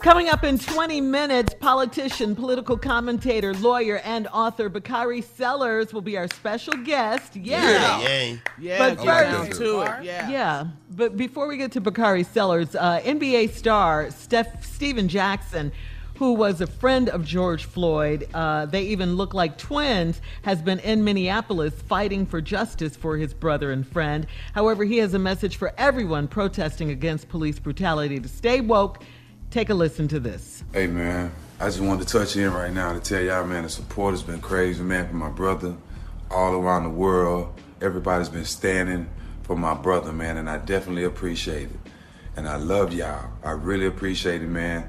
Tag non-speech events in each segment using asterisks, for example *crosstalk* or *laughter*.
Coming up in 20 minutes, politician, political commentator, lawyer, and author Bakari Sellers will be our special guest. Yeah. Yeah. Yeah, but Get first, down to it. Yeah. yeah. But before we get to Bakari Sellers, uh, NBA star Steph Steven Jackson, who was a friend of George Floyd, uh, they even look like twins, has been in Minneapolis fighting for justice for his brother and friend. However, he has a message for everyone protesting against police brutality to stay woke. Take a listen to this. Hey man, I just wanted to touch in right now to tell y'all, man, the support has been crazy, man, for my brother all around the world. Everybody's been standing for my brother, man, and I definitely appreciate it. And I love y'all. I really appreciate it, man.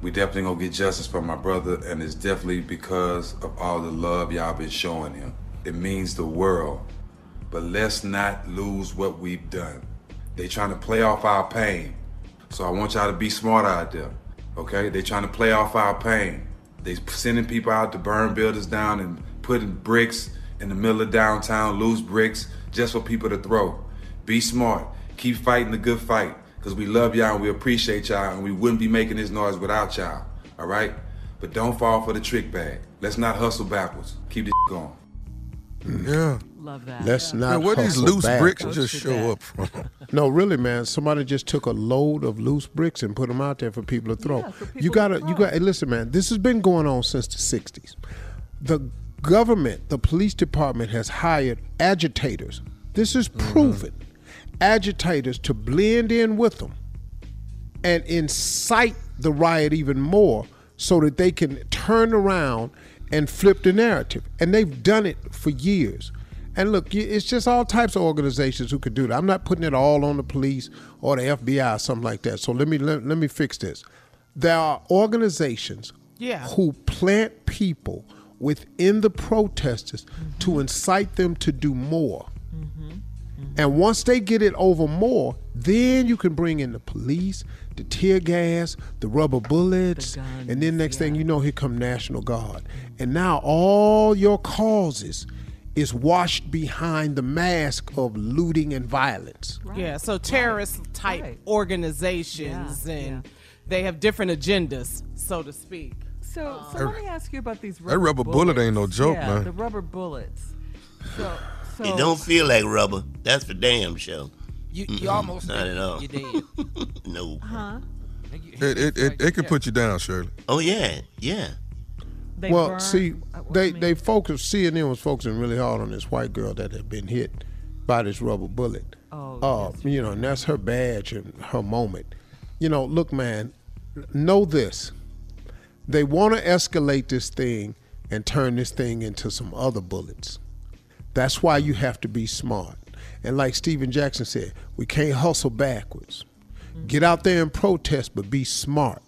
We definitely gonna get justice for my brother, and it's definitely because of all the love y'all been showing him. It means the world. But let's not lose what we've done. They trying to play off our pain. So I want y'all to be smart out there. Okay? They trying to play off our pain. They sending people out to burn buildings down and putting bricks in the middle of downtown, loose bricks, just for people to throw. Be smart. Keep fighting the good fight. Cause we love y'all and we appreciate y'all and we wouldn't be making this noise without y'all. All right? But don't fall for the trick bag. Let's not hustle backwards. Keep this going. Yeah. Love that. Let's not. Man, where these hustle loose bricks backwards. just show up from? *laughs* No, really, man. Somebody just took a load of loose bricks and put them out there for people to throw. Yeah, for you gotta, to you got. Hey, listen, man. This has been going on since the '60s. The government, the police department, has hired agitators. This is mm-hmm. proven. Agitators to blend in with them and incite the riot even more so that they can turn around and flip the narrative. And they've done it for years. And look, it's just all types of organizations who could do that. I'm not putting it all on the police or the FBI or something like that. So let me let, let me fix this. There are organizations Yeah. who plant people within the protesters to mm-hmm. incite them to do more. Mm-hmm. Mm-hmm. And once they get it over more, Then you can bring in the police, the tear gas, the rubber bullets, The guns, and then next thing you know, here come National Guard. And now all your causes is washed behind the mask of looting and violence. Yeah, so terrorist type Right. organizations Yeah, and they have different agendas, so to speak. So, uh, so let me ask you about these. Rubber That rubber bullet ain't no joke, yeah, man. The rubber bullets. So, so It don't feel like rubber. That's for damn sure. You, you almost Not at all. You did. *laughs* No. huh? It it, it, it can put you down, Shirley. Oh yeah, yeah. They well, burn- see, uh, they they focus. CNN was focusing really hard on this white girl that had been hit by this rubber bullet. Oh, uh, you know, and that's her badge and her moment. You know, look, man, know this: they want to escalate this thing and turn this thing into some other bullets. That's why you have to be smart. And like Steven Jackson said, we can't hustle backwards. Get out there and protest, but be smart.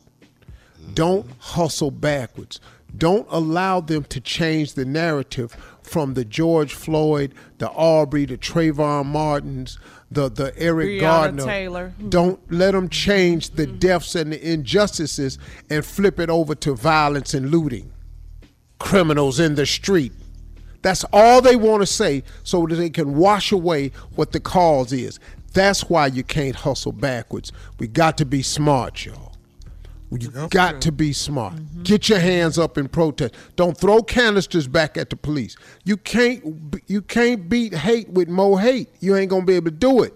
Don't hustle backwards. Don't allow them to change the narrative from the George Floyd, the Aubrey, the Trayvon Martins, the the Eric Breonna Gardner. Taylor. Hmm. Don't let them change the hmm. deaths and the injustices and flip it over to violence and looting. Criminals in the street. That's all they want to say so that they can wash away what the cause is. That's why you can't hustle backwards. We got to be smart, y'all. You got to be smart. Get your hands up and protest. Don't throw canisters back at the police. You can't you can't beat hate with more hate. You ain't gonna be able to do it.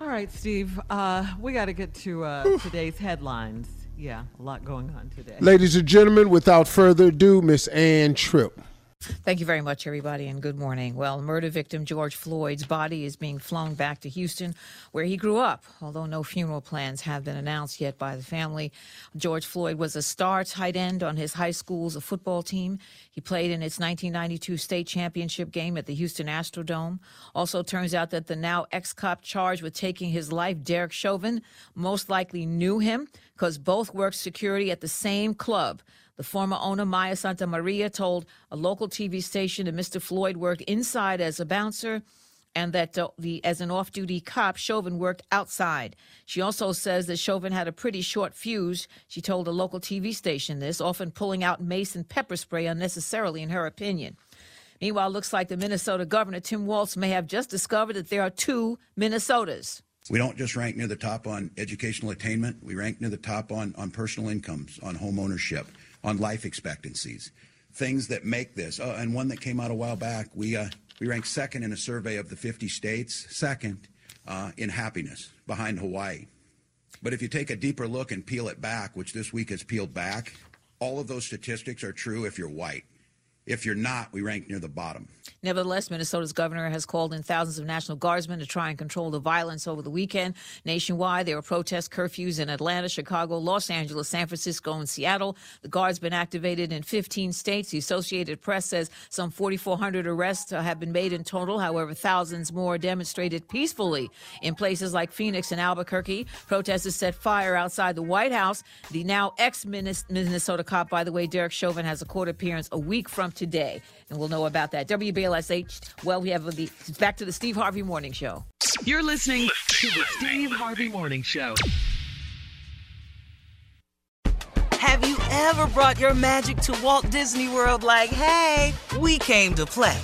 All right, Steve. Uh, we got to get to uh, today's headlines. Yeah, a lot going on today. Ladies and gentlemen, without further ado, Miss Ann Tripp. Thank you very much, everybody, and good morning. Well, murder victim George Floyd's body is being flown back to Houston, where he grew up, although no funeral plans have been announced yet by the family. George Floyd was a star tight end on his high school's football team. He played in its 1992 state championship game at the Houston Astrodome. Also, turns out that the now ex cop charged with taking his life, Derek Chauvin, most likely knew him because both worked security at the same club. The former owner, Maya Santamaria, told a local TV station that Mr. Floyd worked inside as a bouncer and that uh, the as an off-duty cop, Chauvin worked outside. She also says that Chauvin had a pretty short fuse. She told a local TV station this, often pulling out mace and pepper spray unnecessarily, in her opinion. Meanwhile, looks like the Minnesota governor, Tim Walz, may have just discovered that there are two Minnesotas. We don't just rank near the top on educational attainment. We rank near the top on, on personal incomes, on home ownership, on life expectancies, things that make this. Oh, and one that came out a while back, we, uh, we ranked second in a survey of the 50 states, second uh, in happiness behind Hawaii. But if you take a deeper look and peel it back, which this week has peeled back, all of those statistics are true if you're white. If you're not, we rank near the bottom. Nevertheless, Minnesota's governor has called in thousands of National Guardsmen to try and control the violence over the weekend. Nationwide, there were protest curfews in Atlanta, Chicago, Los Angeles, San Francisco, and Seattle. The Guard's been activated in 15 states. The Associated Press says some 4,400 arrests have been made in total. However, thousands more demonstrated peacefully in places like Phoenix and Albuquerque. Protesters set fire outside the White House. The now ex Minnesota cop, by the way, Derek Chauvin, has a court appearance a week from today, and we'll know about that. WBLSH. Well, we have the back to the Steve Harvey Morning Show. You're listening to the Steve Harvey Morning Show. Have you ever brought your magic to Walt Disney World like, hey, we came to play?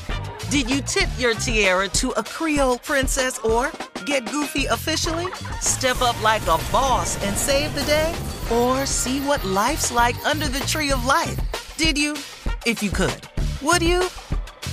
Did you tip your tiara to a Creole princess or get goofy officially? Step up like a boss and save the day? Or see what life's like under the tree of life? Did you? If you could. Would you?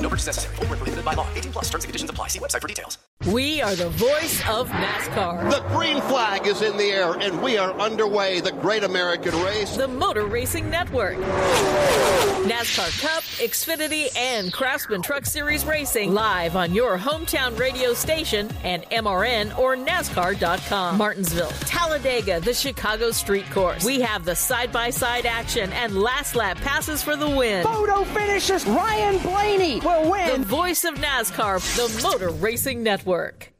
No purchase necessary. Full prohibited by law. 18 plus terms and conditions apply. See website for details. We are the voice of NASCAR. The green flag is in the air, and we are underway. The great American race. The Motor Racing Network. NASCAR Cup, Xfinity, and Craftsman Truck Series Racing live on your hometown radio station and MRN or NASCAR.com. Martinsville, Talladega, the Chicago Street Course. We have the side by side action and last lap passes for the win. Photo finishes. Ryan Blaney will win. The voice of NASCAR, the Motor Racing Network.